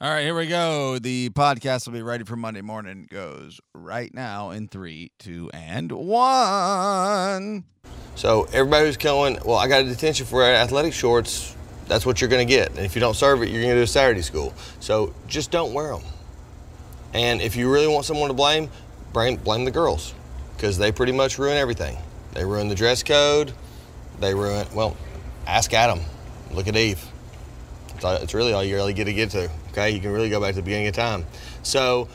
All right, here we go. The podcast will be ready for Monday morning. Goes right now in three, two, and one. So everybody who's going, well, I got a detention for athletic shorts. That's what you're going to get. And if you don't serve it, you're going to do a Saturday school. So just don't wear them. And if you really want someone to blame, blame, blame the girls because they pretty much ruin everything. They ruin the dress code. They ruin, well, ask Adam. Look at Eve. It's, all, it's really all you really get to get to. Okay, you can really go back to the beginning of time. So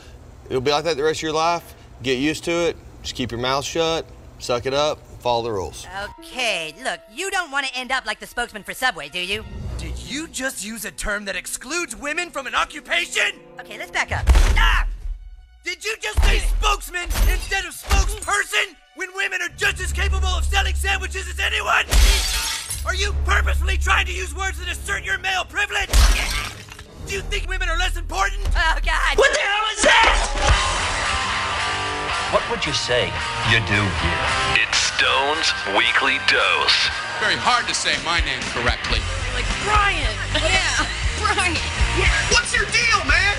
it'll be like that the rest of your life. Get used to it. Just keep your mouth shut. Suck it up. Follow the rules. Okay, look, you don't want to end up like the spokesman for Subway, do you? Did you just use a term that excludes women from an occupation? Okay, let's back up. Ah! Did you just say spokesman instead of spokesperson when women are just as capable of selling sandwiches as anyone? Are you purposefully trying to use words that assert your male privilege? Do you think women are less important? Oh, God. What the hell is that? What would you say you do here? It's Stone's Weekly Dose. Very hard to say my name correctly. Like Brian. Yeah, Brian. Yeah. What's your deal, man?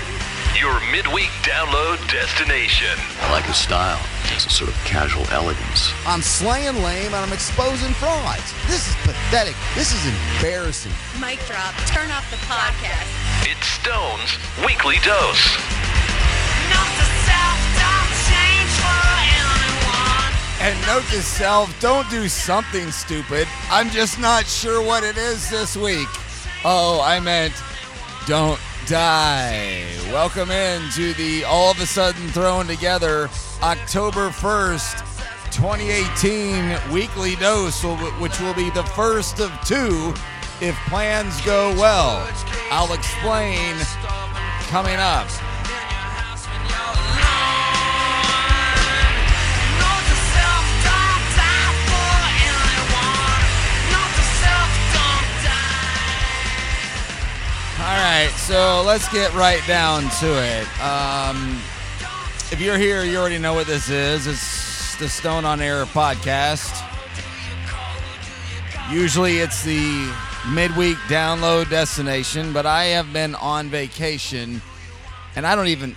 Your midweek download destination. I like his style. It's a sort of casual elegance. I'm slaying lame and I'm exposing frauds. This is pathetic. This is embarrassing. Mic drop. Turn off the podcast. It's Stone's Weekly Dose. And note to self, don't do something stupid. I'm just not sure what it is this week. Oh, I meant don't die. Welcome in to the all of a sudden thrown together October 1st, 2018 weekly dose, which will be the first of two if plans go well. I'll explain coming up. All right, so let's get right down to it. Um, if you're here, you already know what this is. It's the Stone on Air podcast. Usually it's the midweek download destination, but I have been on vacation and I don't even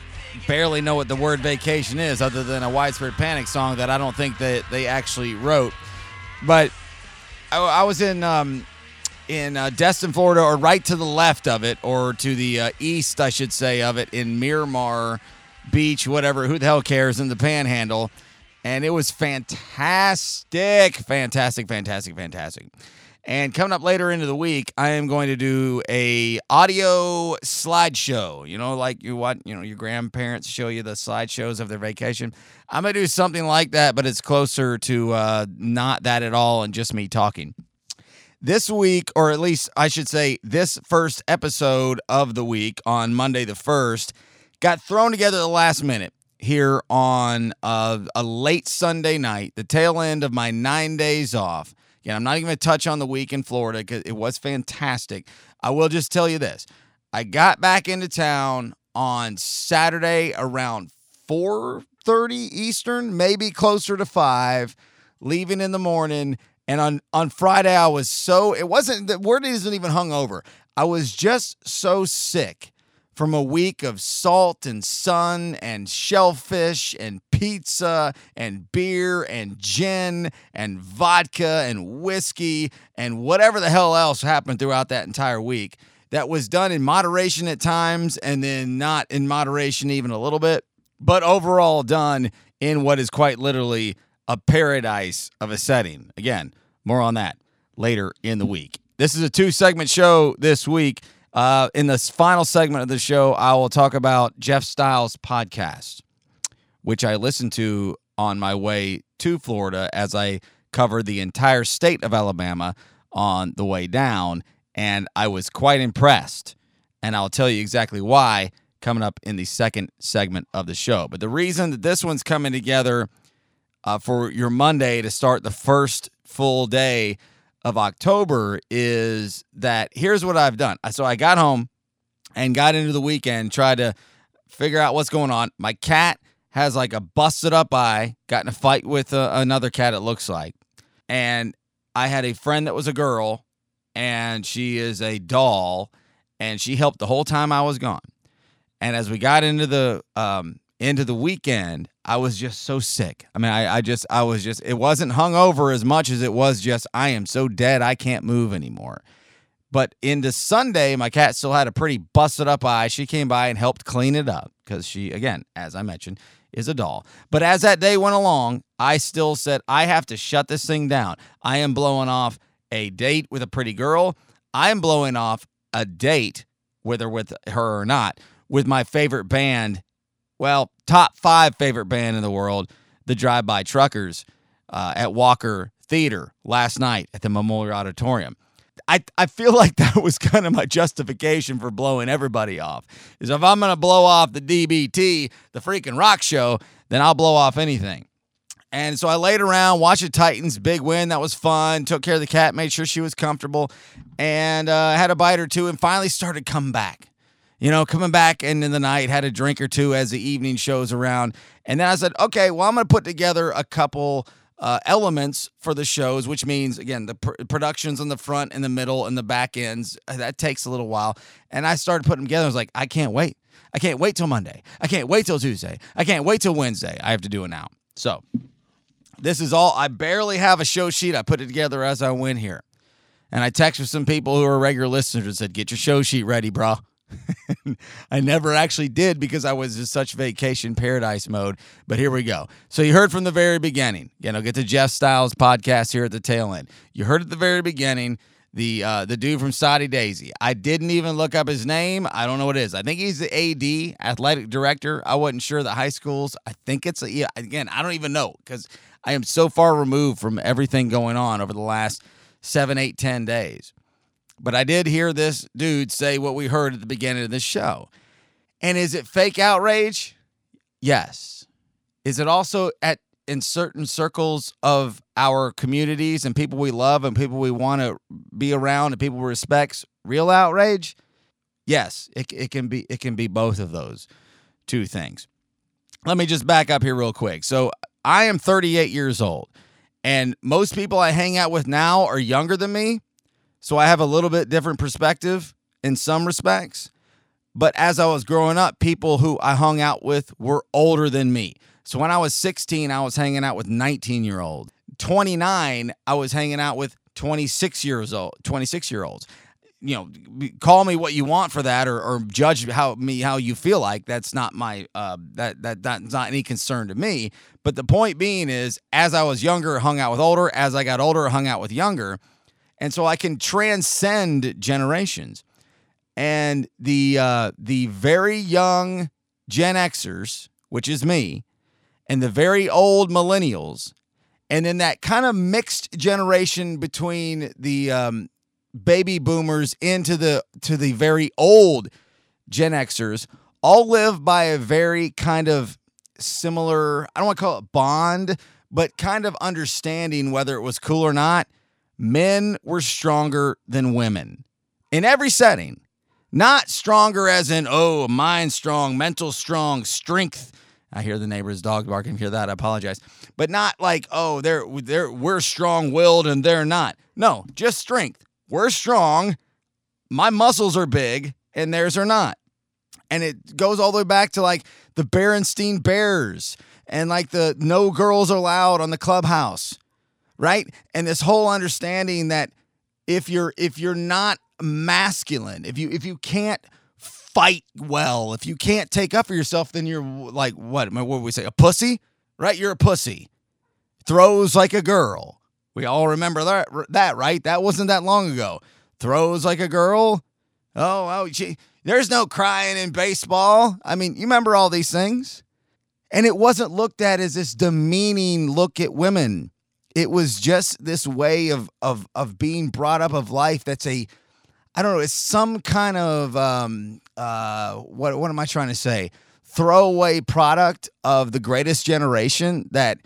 barely know what the word vacation is other than a widespread panic song that I don't think that they actually wrote. But I, I was in um, in uh, Destin, Florida, or right to the left of it, or to the uh, east, I should say, of it in Miramar Beach, whatever. Who the hell cares? In the Panhandle, and it was fantastic, fantastic, fantastic, fantastic. And coming up later into the week, I am going to do a audio slideshow. You know, like you what you know your grandparents show you the slideshows of their vacation. I'm gonna do something like that, but it's closer to uh, not that at all, and just me talking this week, or at least I should say, this first episode of the week on Monday the 1st got thrown together at the last minute here on uh, a late Sunday night, the tail end of my nine days off. Again, I'm not even going to touch on the week in Florida because it was fantastic. I will just tell you this I got back into town on Saturday around 4:30 Eastern, maybe closer to 5, leaving in the morning and on on Friday, I was so it wasn't the word isn't even hung over. I was just so sick from a week of salt and sun and shellfish and pizza and beer and gin and vodka and whiskey and whatever the hell else happened throughout that entire week. That was done in moderation at times and then not in moderation even a little bit, but overall done in what is quite literally a paradise of a setting. Again, more on that later in the week. This is a two segment show this week. Uh, in the final segment of the show, I will talk about Jeff Styles' podcast, which I listened to on my way to Florida as I covered the entire state of Alabama on the way down. And I was quite impressed. And I'll tell you exactly why coming up in the second segment of the show. But the reason that this one's coming together uh, for your Monday to start the first full day of October is that here's what I've done. So I got home and got into the weekend, tried to figure out what's going on. My cat has like a busted up eye, got in a fight with uh, another cat, it looks like. And I had a friend that was a girl, and she is a doll, and she helped the whole time I was gone. And as we got into the um, into the weekend, I was just so sick. I mean, I, I just I was just it wasn't hungover as much as it was just I am so dead I can't move anymore. But into Sunday, my cat still had a pretty busted up eye. She came by and helped clean it up because she, again, as I mentioned, is a doll. But as that day went along, I still said, I have to shut this thing down. I am blowing off a date with a pretty girl. I am blowing off a date, whether with her or not, with my favorite band. Well, top five favorite band in the world, the Drive By Truckers, uh, at Walker Theater last night at the Memorial Auditorium. I, I feel like that was kind of my justification for blowing everybody off. Is if I'm going to blow off the DBT, the freaking rock show, then I'll blow off anything. And so I laid around, watched the Titans big win. That was fun. Took care of the cat, made sure she was comfortable, and uh, had a bite or two, and finally started coming back. You know, coming back into the night, had a drink or two as the evening shows around. And then I said, okay, well, I'm going to put together a couple uh, elements for the shows, which means again the pr- productions on the front and the middle and the back ends. Uh, that takes a little while, and I started putting them together. I was like, I can't wait. I can't wait till Monday. I can't wait till Tuesday. I can't wait till Wednesday. I have to do it now. So this is all. I barely have a show sheet. I put it together as I went here, and I texted some people who are regular listeners and said, "Get your show sheet ready, bro." I never actually did because I was in such vacation paradise mode. But here we go. So you heard from the very beginning. You know, get to Jeff Styles podcast here at the tail end. You heard at the very beginning the uh, the dude from Soddy Daisy. I didn't even look up his name. I don't know what it is. I think he's the AD, athletic director. I wasn't sure the high schools. I think it's a, yeah. Again, I don't even know because I am so far removed from everything going on over the last seven, eight, ten days. But I did hear this dude say what we heard at the beginning of the show. And is it fake outrage? Yes. Is it also at in certain circles of our communities and people we love and people we want to be around and people we respect real outrage? Yes, it, it can be it can be both of those two things. Let me just back up here real quick. So I am 38 years old and most people I hang out with now are younger than me so I have a little bit different perspective in some respects. But as I was growing up, people who I hung out with were older than me. So when I was 16, I was hanging out with 19 year olds. 29, I was hanging out with 26 years old, 26 year olds. You know, call me what you want for that, or, or judge how me how you feel like. That's not my uh, that that that's not any concern to me. But the point being is, as I was younger, hung out with older. As I got older, hung out with younger and so I can transcend generations. And the uh, the very young Gen Xers, which is me, and the very old millennials, and then that kind of mixed generation between the um, baby boomers into the to the very old Gen Xers, all live by a very kind of similar. I don't want to call it bond, but kind of understanding whether it was cool or not men were stronger than women in every setting. Not stronger as in, oh, mind strong, mental strong, strength. I hear the neighbor's dog barking. Hear that? I apologize. But not like, oh, they're they're we're strong willed and they're not. No, just strength. We're strong. My muscles are big and theirs are not. And it goes all the way back to like the Berenstein Bears and like the no girls allowed on the clubhouse right? And this whole understanding that if you're if you're not masculine, if you if you can't fight well, if you can't take up for yourself, then you're like what? What would we say? A pussy, right? You're a pussy. Throws like a girl. We all remember that, that right? That wasn't that long ago. Throws like a girl. Oh, oh, she, there's no crying in baseball. I mean, you remember all these things? And it wasn't looked at as this demeaning look at women it was just this way of of of being brought up of life that's a I don't know, it's some kind of um uh what what am I trying to say? Throwaway product of the greatest generation that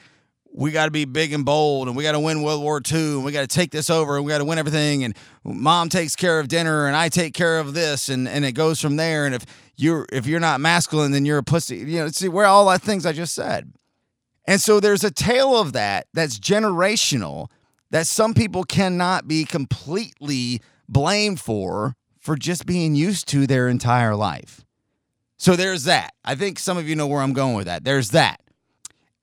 we got to be big and bold and we got to win World War II and we got to take this over and we got to win everything and mom takes care of dinner and I take care of this and and it goes from there. And if you're if you're not masculine then you're a pussy. You know see where all the things I just said and so there's a tale of that that's generational that some people cannot be completely blamed for for just being used to their entire life. So there's that. I think some of you know where I'm going with that. There's that.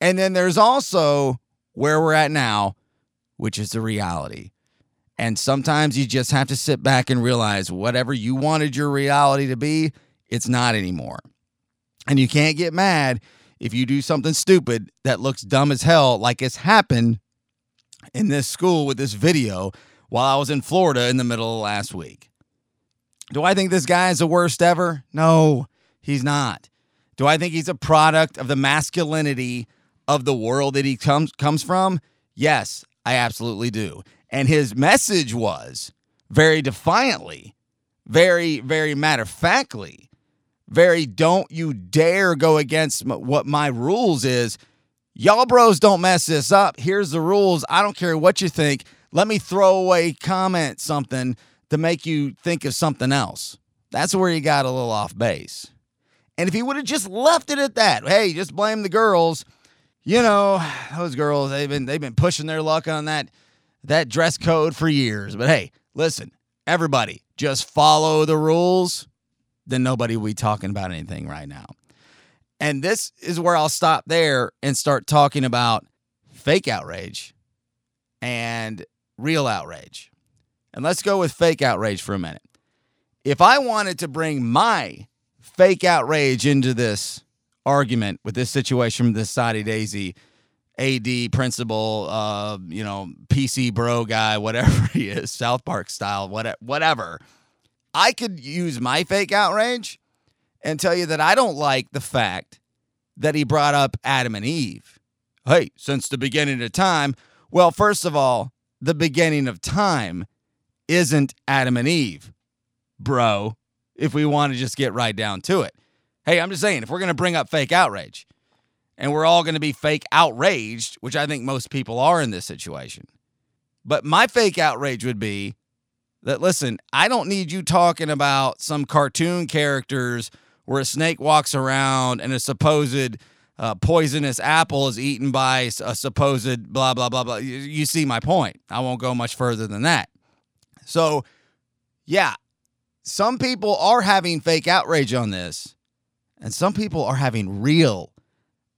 And then there's also where we're at now, which is the reality. And sometimes you just have to sit back and realize whatever you wanted your reality to be, it's not anymore. And you can't get mad if you do something stupid that looks dumb as hell, like it's happened in this school with this video while I was in Florida in the middle of last week. Do I think this guy is the worst ever? No, he's not. Do I think he's a product of the masculinity of the world that he comes comes from? Yes, I absolutely do. And his message was very defiantly, very, very matter of factly, very don't you dare go against what my rules is. Y'all bros don't mess this up. Here's the rules. I don't care what you think. Let me throw away comment something to make you think of something else. That's where he got a little off base. And if he would have just left it at that, hey, just blame the girls. You know, those girls, they've been they've been pushing their luck on that that dress code for years. But hey, listen, everybody, just follow the rules. Then nobody will be talking about anything right now. And this is where I'll stop there and start talking about fake outrage and real outrage. And let's go with fake outrage for a minute. If I wanted to bring my fake outrage into this argument with this situation this Soddy Daisy AD principal, uh, you know, PC bro guy, whatever he is, South Park style, whatever, whatever. I could use my fake outrage and tell you that I don't like the fact that he brought up Adam and Eve. Hey, since the beginning of time, well, first of all, the beginning of time isn't Adam and Eve, bro, if we want to just get right down to it. Hey, I'm just saying, if we're going to bring up fake outrage and we're all going to be fake outraged, which I think most people are in this situation, but my fake outrage would be that, listen, I don't need you talking about some cartoon characters where a snake walks around and a supposed uh, poisonous apple is eaten by a supposed blah, blah, blah, blah. You, you see my point. I won't go much further than that. So, yeah, some people are having fake outrage on this, and some people are having real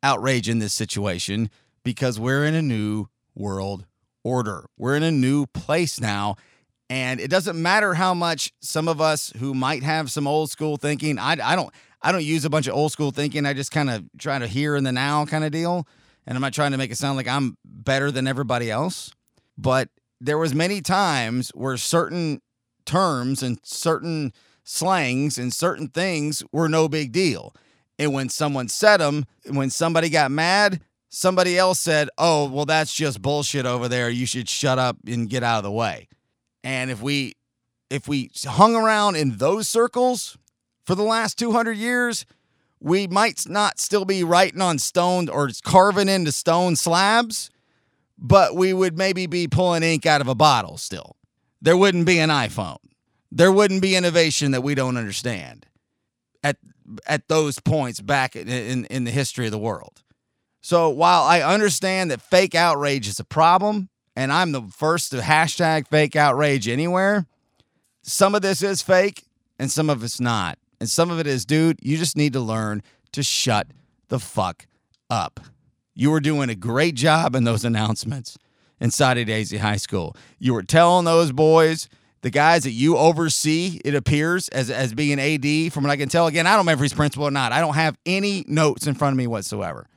outrage in this situation because we're in a new world order. We're in a new place now. And it doesn't matter how much some of us who might have some old school thinking, I, I don't I don't use a bunch of old school thinking. I just kind of try to hear in the now kind of deal. And I'm not trying to make it sound like I'm better than everybody else. But there was many times where certain terms and certain slangs and certain things were no big deal. And when someone said them, when somebody got mad, somebody else said, "Oh, well that's just bullshit over there. You should shut up and get out of the way." And if we if we hung around in those circles for the last 200 years, we might not still be writing on stone or carving into stone slabs, but we would maybe be pulling ink out of a bottle still. There wouldn't be an iPhone. There wouldn't be innovation that we don't understand at at those points back in, in, in the history of the world. So while I understand that fake outrage is a problem, and I'm the first to hashtag fake outrage anywhere, some of this is fake and some of it's not. And some of it is, dude, you just need to learn to shut the fuck up. You were doing a great job in those announcements in Soddy Daisy High School. You were telling those boys, the guys that you oversee, it appears, as, as being AD, from what I can tell. Again, I don't remember if he's principal or not. I don't have any notes in front of me whatsoever.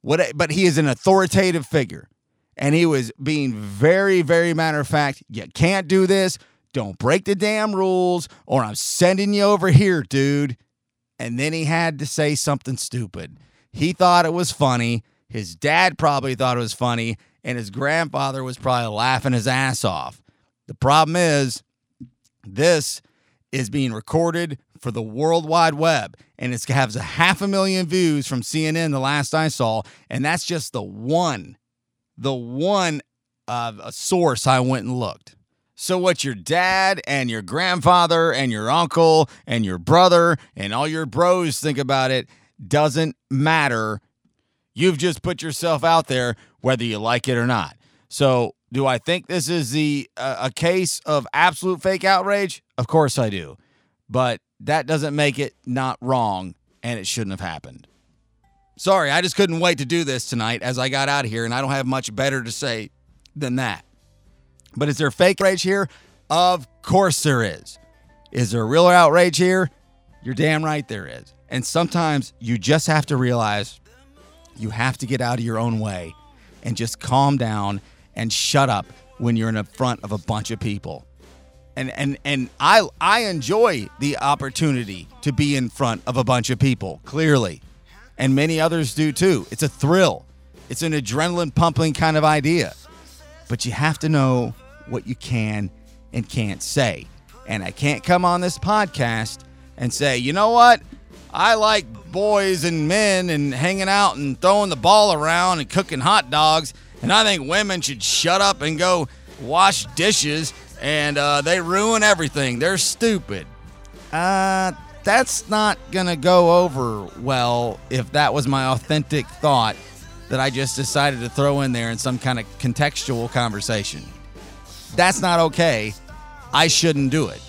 What, but he is an authoritative figure. And he was being very, very matter of fact. You can't do this. Don't break the damn rules, or I'm sending you over here, dude. And then he had to say something stupid. He thought it was funny. His dad probably thought it was funny. And his grandfather was probably laughing his ass off. The problem is, this is being recorded for the World Wide Web, and it has a half a million views from CNN the last I saw, and that's just the one, the one uh, source I went and looked. So, what your dad and your grandfather and your uncle and your brother and all your bros think about it doesn't matter. You've just put yourself out there, whether you like it or not. So, do I think this is the uh, a case of absolute fake outrage? Of course I do. But that doesn't make it not wrong and it shouldn't have happened. Sorry, I just couldn't wait to do this tonight as I got out of here, and I don't have much better to say than that. But is there fake outrage here? Of course there is. Is there real outrage here? You're damn right there is. And sometimes you just have to realize you have to get out of your own way and just calm down and shut up when you're in the front of a bunch of people. And and and I I enjoy the opportunity to be in front of a bunch of people, clearly. And many others do too. It's a thrill. It's an adrenaline pumping kind of idea. But you have to know what you can and can't say. And I can't come on this podcast and say, you know what? I like boys and men and hanging out and throwing the ball around and cooking hot dogs. And I think women should shut up and go wash dishes and uh, they ruin everything. They're stupid. Uh, that's not going to go over well if that was my authentic thought that I just decided to throw in there in some kind of contextual conversation. That's not okay. I shouldn't do it.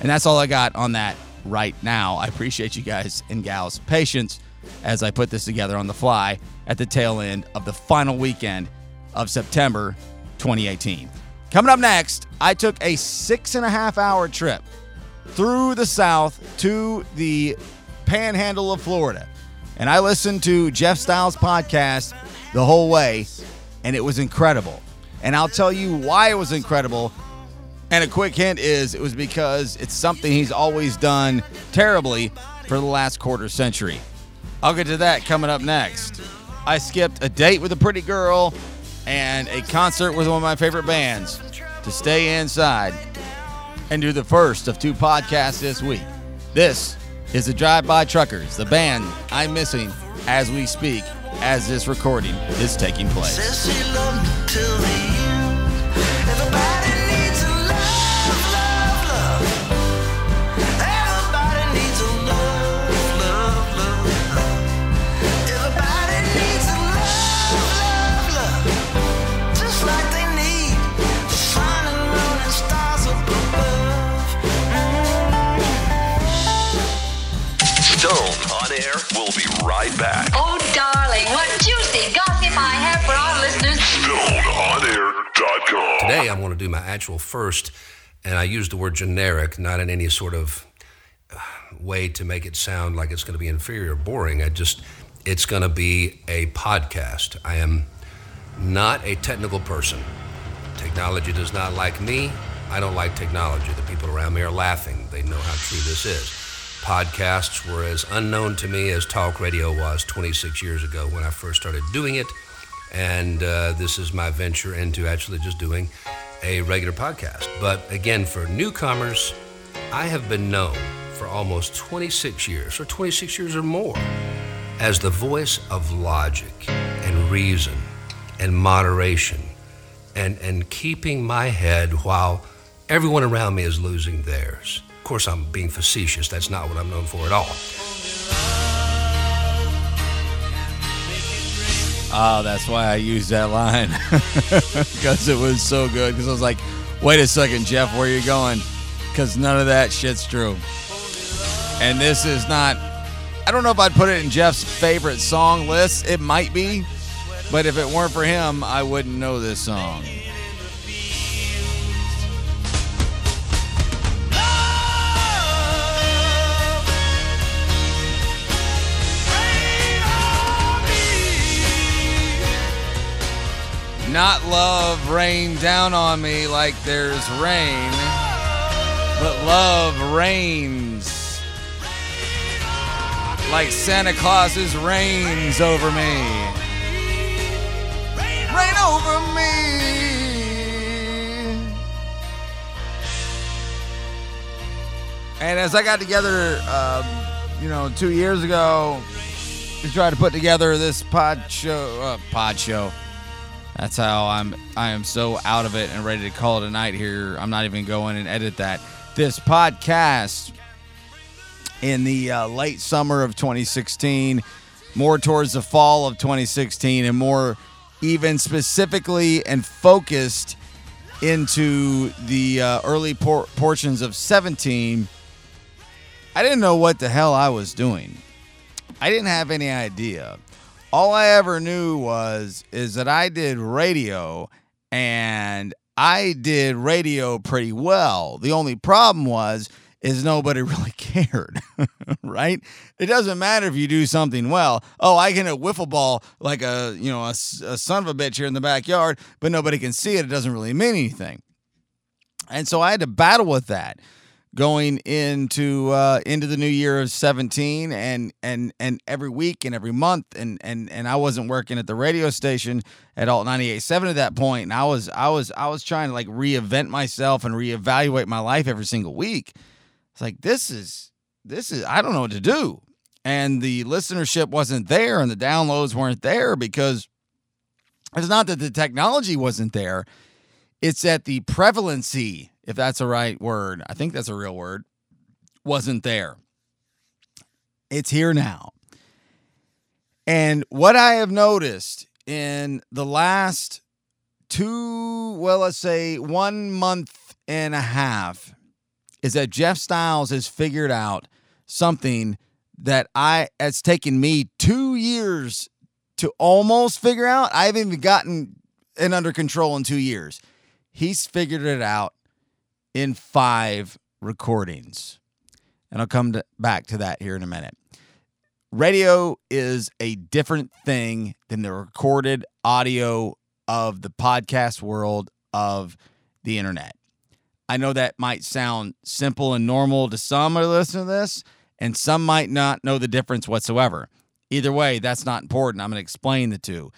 And that's all I got on that right now. I appreciate you guys and gals' patience as I put this together on the fly at the tail end of the final weekend of September 2018. Coming up next, I took a six and a half hour trip through the South to the panhandle of Florida. And I listened to Jeff Styles' podcast the whole way, and it was incredible. And I'll tell you why it was incredible. And a quick hint is it was because it's something he's always done terribly for the last quarter century. I'll get to that coming up next. I skipped a date with a pretty girl and a concert with one of my favorite bands to stay inside and do the first of two podcasts this week. This is the Drive By Truckers, the band I'm missing as we speak, as this recording is taking place. Right back. Oh, darling, what juicy gossip I have for our listeners. StoneOnAir.com. Today, I want to do my actual first, and I use the word generic, not in any sort of uh, way to make it sound like it's going to be inferior or boring. I just, it's going to be a podcast. I am not a technical person. Technology does not like me. I don't like technology. The people around me are laughing. They know how true this is. Podcasts were as unknown to me as talk radio was 26 years ago when I first started doing it. And uh, this is my venture into actually just doing a regular podcast. But again, for newcomers, I have been known for almost 26 years, or 26 years or more, as the voice of logic and reason and moderation and, and keeping my head while everyone around me is losing theirs. Course, I'm being facetious. That's not what I'm known for at all. Oh, that's why I used that line because it was so good. Because I was like, wait a second, Jeff, where are you going? Because none of that shit's true. And this is not, I don't know if I'd put it in Jeff's favorite song list. It might be, but if it weren't for him, I wouldn't know this song. Not love rain down on me like there's rain, but love rains like Santa Claus's rains over me. Rain over me. And as I got together, um, you know, two years ago to try to put together this pod show, uh, pod show. That's how I'm. I am so out of it and ready to call it a night here. I'm not even going and edit that. This podcast in the uh, late summer of 2016, more towards the fall of 2016, and more even specifically and focused into the uh, early por- portions of 17. I didn't know what the hell I was doing. I didn't have any idea. All I ever knew was is that I did radio and I did radio pretty well. The only problem was is nobody really cared, right? It doesn't matter if you do something well. Oh, I can hit wiffle ball like a you know a, a son of a bitch here in the backyard, but nobody can see it. It doesn't really mean anything. And so I had to battle with that going into uh, into the new year of 17 and and and every week and every month and and and I wasn't working at the radio station at Alt 98.7 at that point and I was I was I was trying to like reinvent myself and reevaluate my life every single week. It's like this is this is I don't know what to do. And the listenership wasn't there and the downloads weren't there because it's not that the technology wasn't there. It's that the prevalency if that's a right word, I think that's a real word, wasn't there. It's here now. And what I have noticed in the last two, well, let's say one month and a half, is that Jeff Styles has figured out something that I it's taken me two years to almost figure out. I haven't even gotten it under control in two years. He's figured it out in five recordings. And I'll come to, back to that here in a minute. Radio is a different thing than the recorded audio of the podcast world of the internet. I know that might sound simple and normal to some who listen to this, and some might not know the difference whatsoever. Either way, that's not important. I'm going to explain the two.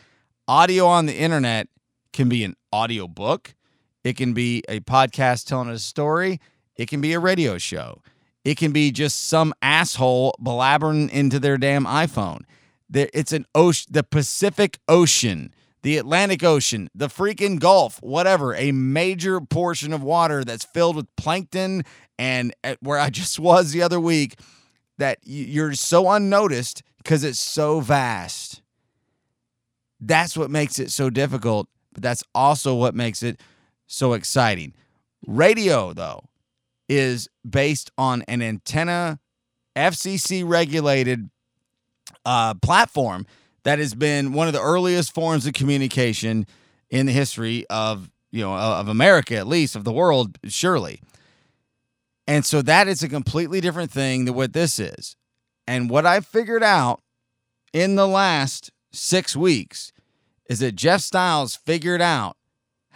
Audio on the internet can be an audio book, it can be a podcast telling a story. It can be a radio show. It can be just some asshole blabbering into their damn iPhone. It's an ocean, the Pacific Ocean, the Atlantic Ocean, the freaking Gulf, whatever, a major portion of water that's filled with plankton. And uh, where I just was the other week, that you're so unnoticed because it's so vast. That's what makes it so difficult, but that's also what makes it so exciting. Radio, though, is based on an antenna, FCC regulated uh, platform that has been one of the earliest forms of communication in the history of you know of America at least of the world surely. And so that is a completely different thing than what this is. And what I figured out in the last 6 weeks is that Jeff Styles figured out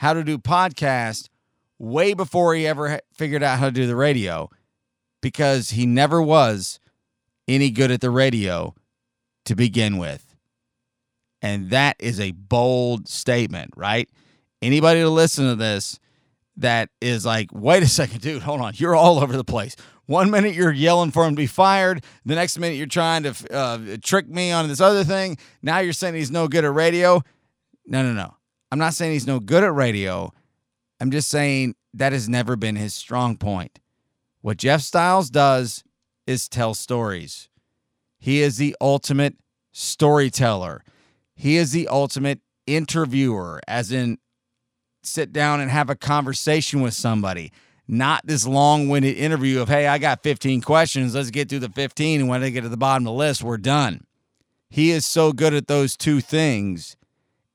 how to do podcast way before he ever figured out how to do the radio because he never was any good at the radio to begin with. And that is a bold statement, right? Anybody to listen to this that is like, wait a second, dude, hold on. You're all over the place. One minute you're yelling for him to be fired. The next minute you're trying to uh, trick me on this other thing. Now you're saying he's no good at radio. No, no, no. I'm not saying he's no good at radio. I'm just saying that has never been his strong point. What Jeff Styles does is tell stories. He is the ultimate storyteller. He is the ultimate interviewer, as in sit down and have a conversation with somebody, not this long winded interview of, hey, I got 15 questions. Let's get through the 15. And when I get to the bottom of the list, we're done. He is so good at those two things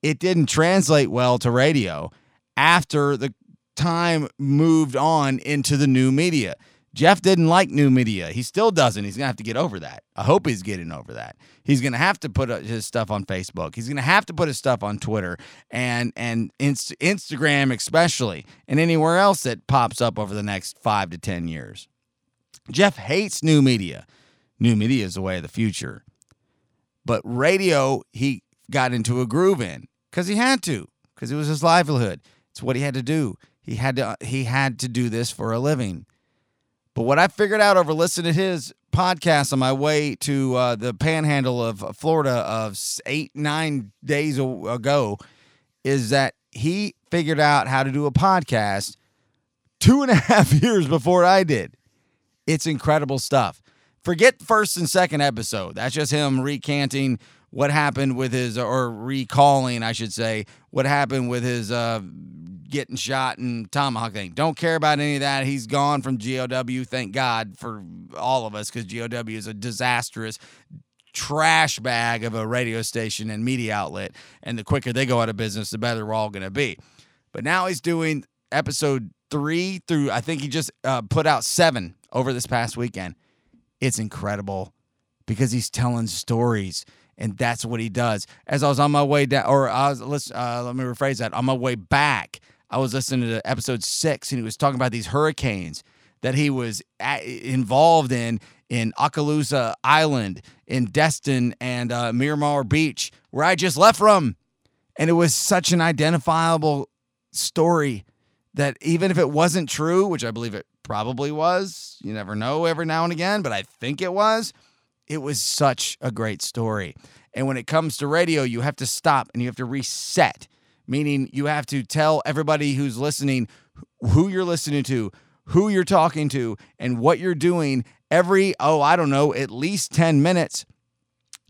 it didn't translate well to radio after the time moved on into the new media. Jeff didn't like new media. He still doesn't. He's going to have to get over that. I hope he's getting over that. He's going to have to put uh, his stuff on Facebook. He's going to have to put his stuff on Twitter and and Inst- Instagram especially and anywhere else that pops up over the next 5 to 10 years. Jeff hates new media. New media is the way of the future. But radio he got into a groove in because he had to, because it was his livelihood. It's what he had to do. He had to he had to do this for a living. But what I figured out over listening to his podcast on my way to uh, the Panhandle of Florida of eight nine days ago is that he figured out how to do a podcast two and a half years before I did. It's incredible stuff. Forget first and second episode. That's just him recanting what happened with his, or recalling, I should say, what happened with his uh, getting shot and tomahawk thing. Don't care about any of that. He's gone from GOW. Thank God for all of us because GOW is a disastrous, trash bag of a radio station and media outlet. And the quicker they go out of business, the better we're all going to be. But now he's doing episode three through, I think he just uh, put out seven over this past weekend. It's incredible because he's telling stories and that's what he does. As I was on my way down, or I was listen, uh, let me rephrase that. On my way back, I was listening to episode six, and he was talking about these hurricanes that he was at, involved in in Okaloosa Island, in Destin, and uh, Miramar Beach, where I just left from, and it was such an identifiable story that even if it wasn't true, which I believe it probably was, you never know every now and again, but I think it was it was such a great story. And when it comes to radio, you have to stop and you have to reset, meaning you have to tell everybody who's listening who you're listening to, who you're talking to, and what you're doing every, oh, I don't know, at least 10 minutes.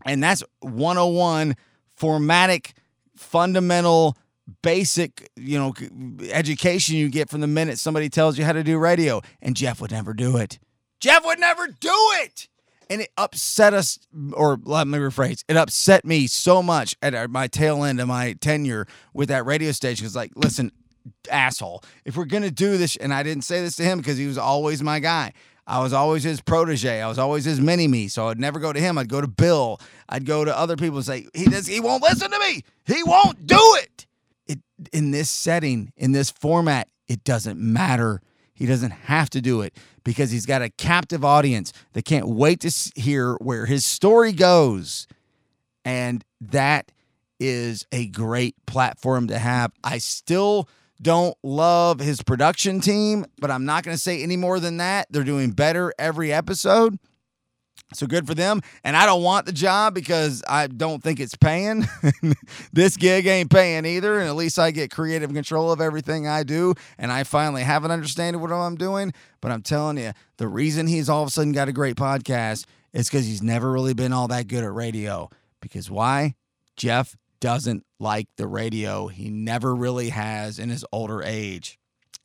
And that's 101 formatic, fundamental, basic, you know, education you get from the minute somebody tells you how to do radio. And Jeff would never do it. Jeff would never do it and it upset us or let me rephrase it upset me so much at my tail end of my tenure with that radio station. It's like listen asshole if we're gonna do this and i didn't say this to him because he was always my guy. I was always his protege. I was always his mini me. So i'd never go to him. I'd go to bill. I'd go to other people and say he does he won't listen to me. He won't do it. It in this setting in this format it doesn't matter he doesn't have to do it because he's got a captive audience that can't wait to hear where his story goes. And that is a great platform to have. I still don't love his production team, but I'm not going to say any more than that. They're doing better every episode. So good for them. And I don't want the job because I don't think it's paying. this gig ain't paying either. And at least I get creative control of everything I do. And I finally have an understanding of what I'm doing. But I'm telling you, the reason he's all of a sudden got a great podcast is because he's never really been all that good at radio. Because why? Jeff doesn't like the radio. He never really has in his older age.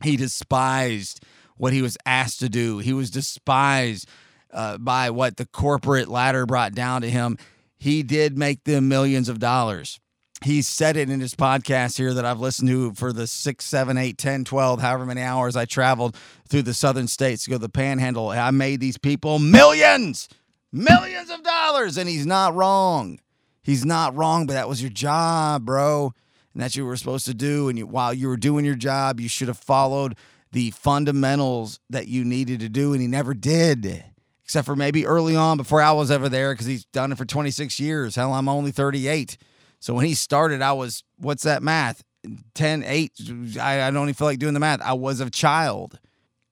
He despised what he was asked to do. He was despised uh, by what the corporate ladder brought down to him, he did make them millions of dollars. He said it in his podcast here that I've listened to for the six, seven, eight, 10, 12, however many hours I traveled through the southern states to go to the panhandle. I made these people millions, millions of dollars. And he's not wrong. He's not wrong, but that was your job, bro. And that's what you were supposed to do. And you, while you were doing your job, you should have followed the fundamentals that you needed to do. And he never did except for maybe early on before I was ever there because he's done it for 26 years. Hell, I'm only 38. So when he started, I was, what's that math? 10, 8. I, I don't even feel like doing the math. I was a child.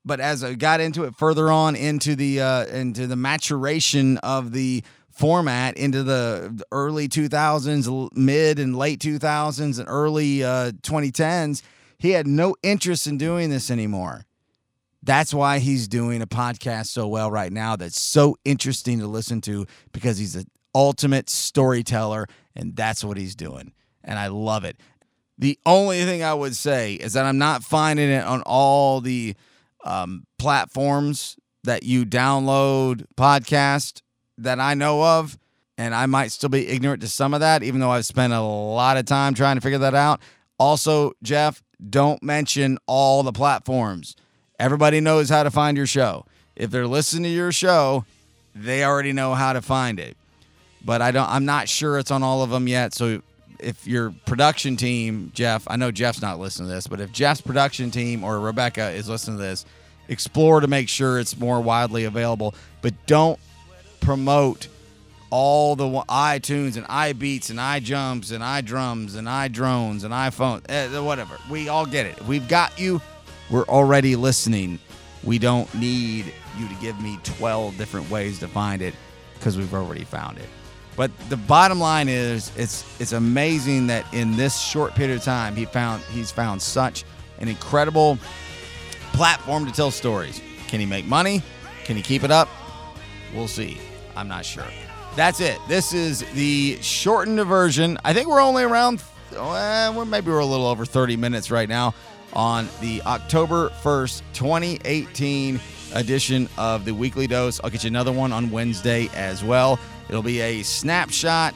But as I got into it further on into the uh, into the maturation of the format into the early 2000s, mid and late 2000s, and early uh, 2010s, he had no interest in doing this anymore. That's why he's doing a podcast so well right now that's so interesting to listen to because he's an ultimate storyteller and that's what he's doing. And I love it. The only thing I would say is that I'm not finding it on all the um, platforms that you download podcast that I know of. And I might still be ignorant to some of that, even though I've spent a lot of time trying to figure that out. Also, Jeff, don't mention all the platforms Everybody knows how to find your show. If they're listening to your show, they already know how to find it. But I don't I'm not sure it's on all of them yet. So if your production team, Jeff, I know Jeff's not listening to this, but if Jeff's production team or Rebecca is listening to this, explore to make sure it's more widely available. But don't promote all the iTunes and iBeats and iJumps and iDrums and iDrones and iPhone, eh, whatever. We all get it. We've got you. We're already listening. We don't need you to give me 12 different ways to find it because we've already found it. But the bottom line is it's it's amazing that in this short period of time he found he's found such an incredible platform to tell stories. Can he make money? Can he keep it up? We'll see. I'm not sure. That's it. This is the shortened version. I think we're only around maybe we're a little over 30 minutes right now on the October 1st, 2018 edition of the Weekly Dose. I'll get you another one on Wednesday as well. It'll be a snapshot.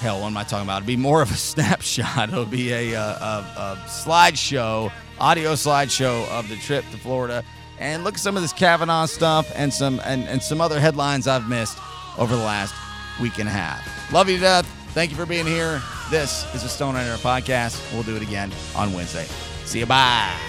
Hell, what am I talking about? It'll be more of a snapshot. It'll be a, a, a, a slideshow, audio slideshow of the trip to Florida, and look at some of this Kavanaugh stuff and some and, and some other headlines I've missed over the last week and a half. Love you to death. Thank you for being here. This is the Stone on Air podcast. We'll do it again on Wednesday. See you. Bye.